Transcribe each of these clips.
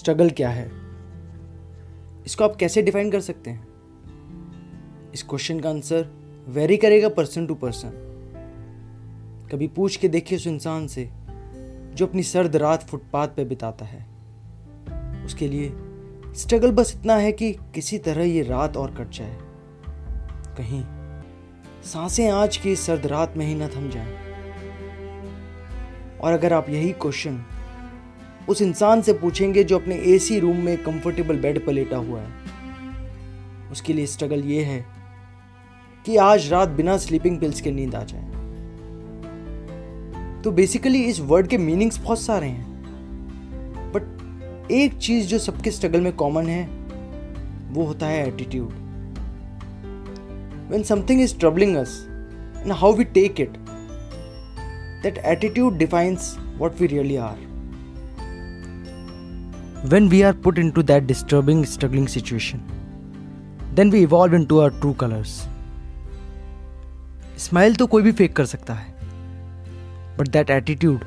Struggle क्या है? इसको आप कैसे डिफाइन कर सकते हैं? इस क्वेश्चन का आंसर वेरी करेगा पर्सन टू पर्सन। कभी पूछ के देखिए उस इंसान से जो अपनी सर्द रात फुटपाथ पे बिताता है। उसके लिए स्ट्रगल बस इतना है कि किसी तरह ये रात और कट जाए। कहीं साँसें आज की सर्द रात में ही न थम जाएँ। और अगर आप यही क्वेश्चन उस इंसान से पूछेंगे जो अपने एसी रूम में कंफर्टेबल बेड पर लेटा हुआ है। उसके लिए स्ट्रगल ये है कि आज रात बिना स्लीपिंग पिल्स के नींद आ जाए। तो बेसिकली इस वर्ड के मीनिंग्स बहुत सारे हैं। बट एक चीज़ जो सबके स्ट्रगल में कॉमन है, वो होता है attitude when something is troubling us and how we take it that attitude defines what we really are when we are put into that disturbing, struggling situation. Then we evolve into our true colors. Smile तो कोई भी fake कर सकता है but that attitude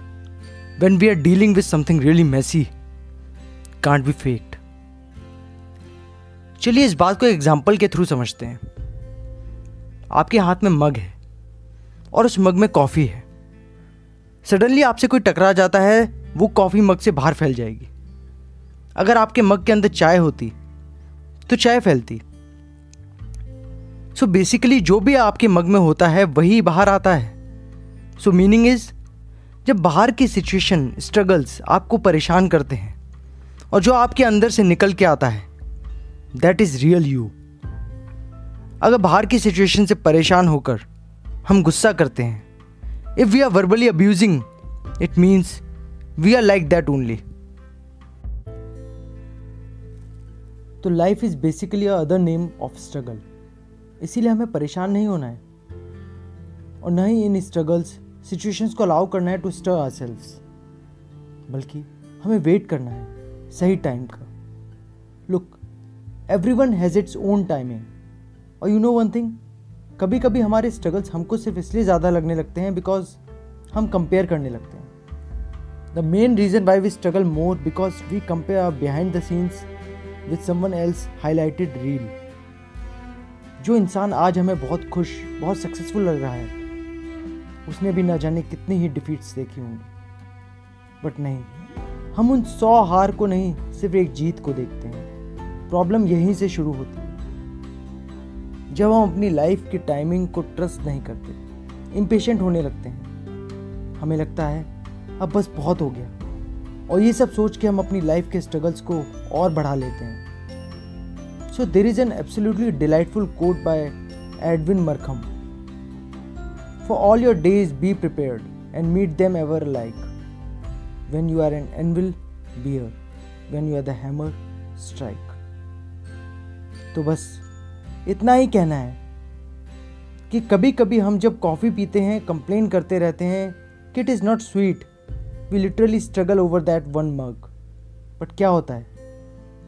when we are dealing with something really messy can't be faked चलिए इस बात को एग्ज़ाम्पल के थ्रू समझते हैं। आपके हाथ में मग है, और उस मग में कॉफ़ी है। सडनली आपसे कोई टकरा जाता है, वो कॉफ़ी मग से बाहर फैल जाएगी। अगर आपके मग के अंदर चाय होती तो चाय फैलती। सो बेसिकली जो भी आपके मग में होता है, वही बाहर आता है। सो मीनिंग इज़ जब बाहर की सिचुएशन स्ट्रगल्स आपको परेशान करते हैं, और जो आपके अंदर से निकल के आता है दैट इज़ रियल यू अगर बाहर की सिचुएशन से परेशान होकर हम गुस्सा करते हैं if we are verbally abusing it means we are like that only तो life is basically other name of struggle इसीलिए हमें परेशान नहीं होना है। और न ही इन स्ट्रगल्स सिचुएशंस को अलाउ करना है टू स्टर आर सेल्व्स बल्कि हमें वेट करना है, सही टाइम का। Look everyone has its own timing और यू नो वन थिंग कभी कभी हमारे स्ट्रगल्स हमको सिर्फ़ इसलिए ज़्यादा लगने लगते हैं बिकॉज़ हम कंपेयर करने लगते हैं। The main reason why we struggle more because we compare behind the scenes with someone else highlighted reel जो इंसान आज हमें बहुत खुश, बहुत सक्सेसफुल लग रहा है। उसने भी ना जाने कितनी ही डिफीट्स देखी होंगी बट नहीं, हम उन सौ हार को नहीं, सिर्फ़ एक जीत को देखते हैं। प्रॉब्लम यहीं से शुरू होती है। जब हम अपनी लाइफ की टाइमिंग को ट्रस्ट नहीं करते इम्पेशेंट होने लगते हैं। हमें लगता है, अब बस बहुत हो गया। और ये सब सोच के हम अपनी लाइफ के स्ट्रगल्स को और बढ़ा लेते हैं। So there is an absolutely delightful quote by Edwin Markham for all your days be prepared and meet them ever like when you are an anvil bear when you are the hammer strike तो बस, इतना ही कहना है कि कभी कभी हम जब कॉफ़ी पीते हैं कंप्लेन करते रहते हैं कि it is not sweet we literally struggle over that one mug but क्या होता है?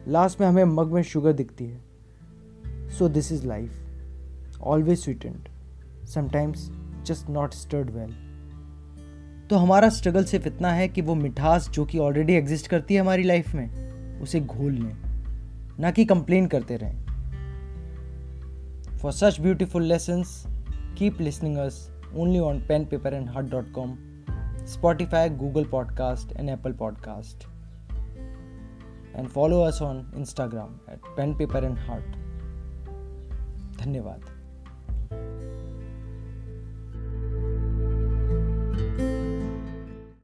लास्ट में हमें मग में शुगर दिखती है। So this is life always sweet and sometimes just not stirred well तो हमारा स्ट्रगल सिर्फ़ इतना है कि वो मिठास जो कि ऑलरेडी एग्जिस्ट करती है हमारी लाइफ में उसे घोल लें। ना कि कंप्लेन करते रहें। For such only on pen paper and heart dot penpaperandheart.com, Spotify, Google Podcast and Apple Podcast. And follow us on Instagram at penpaperandheart. धन्यवाद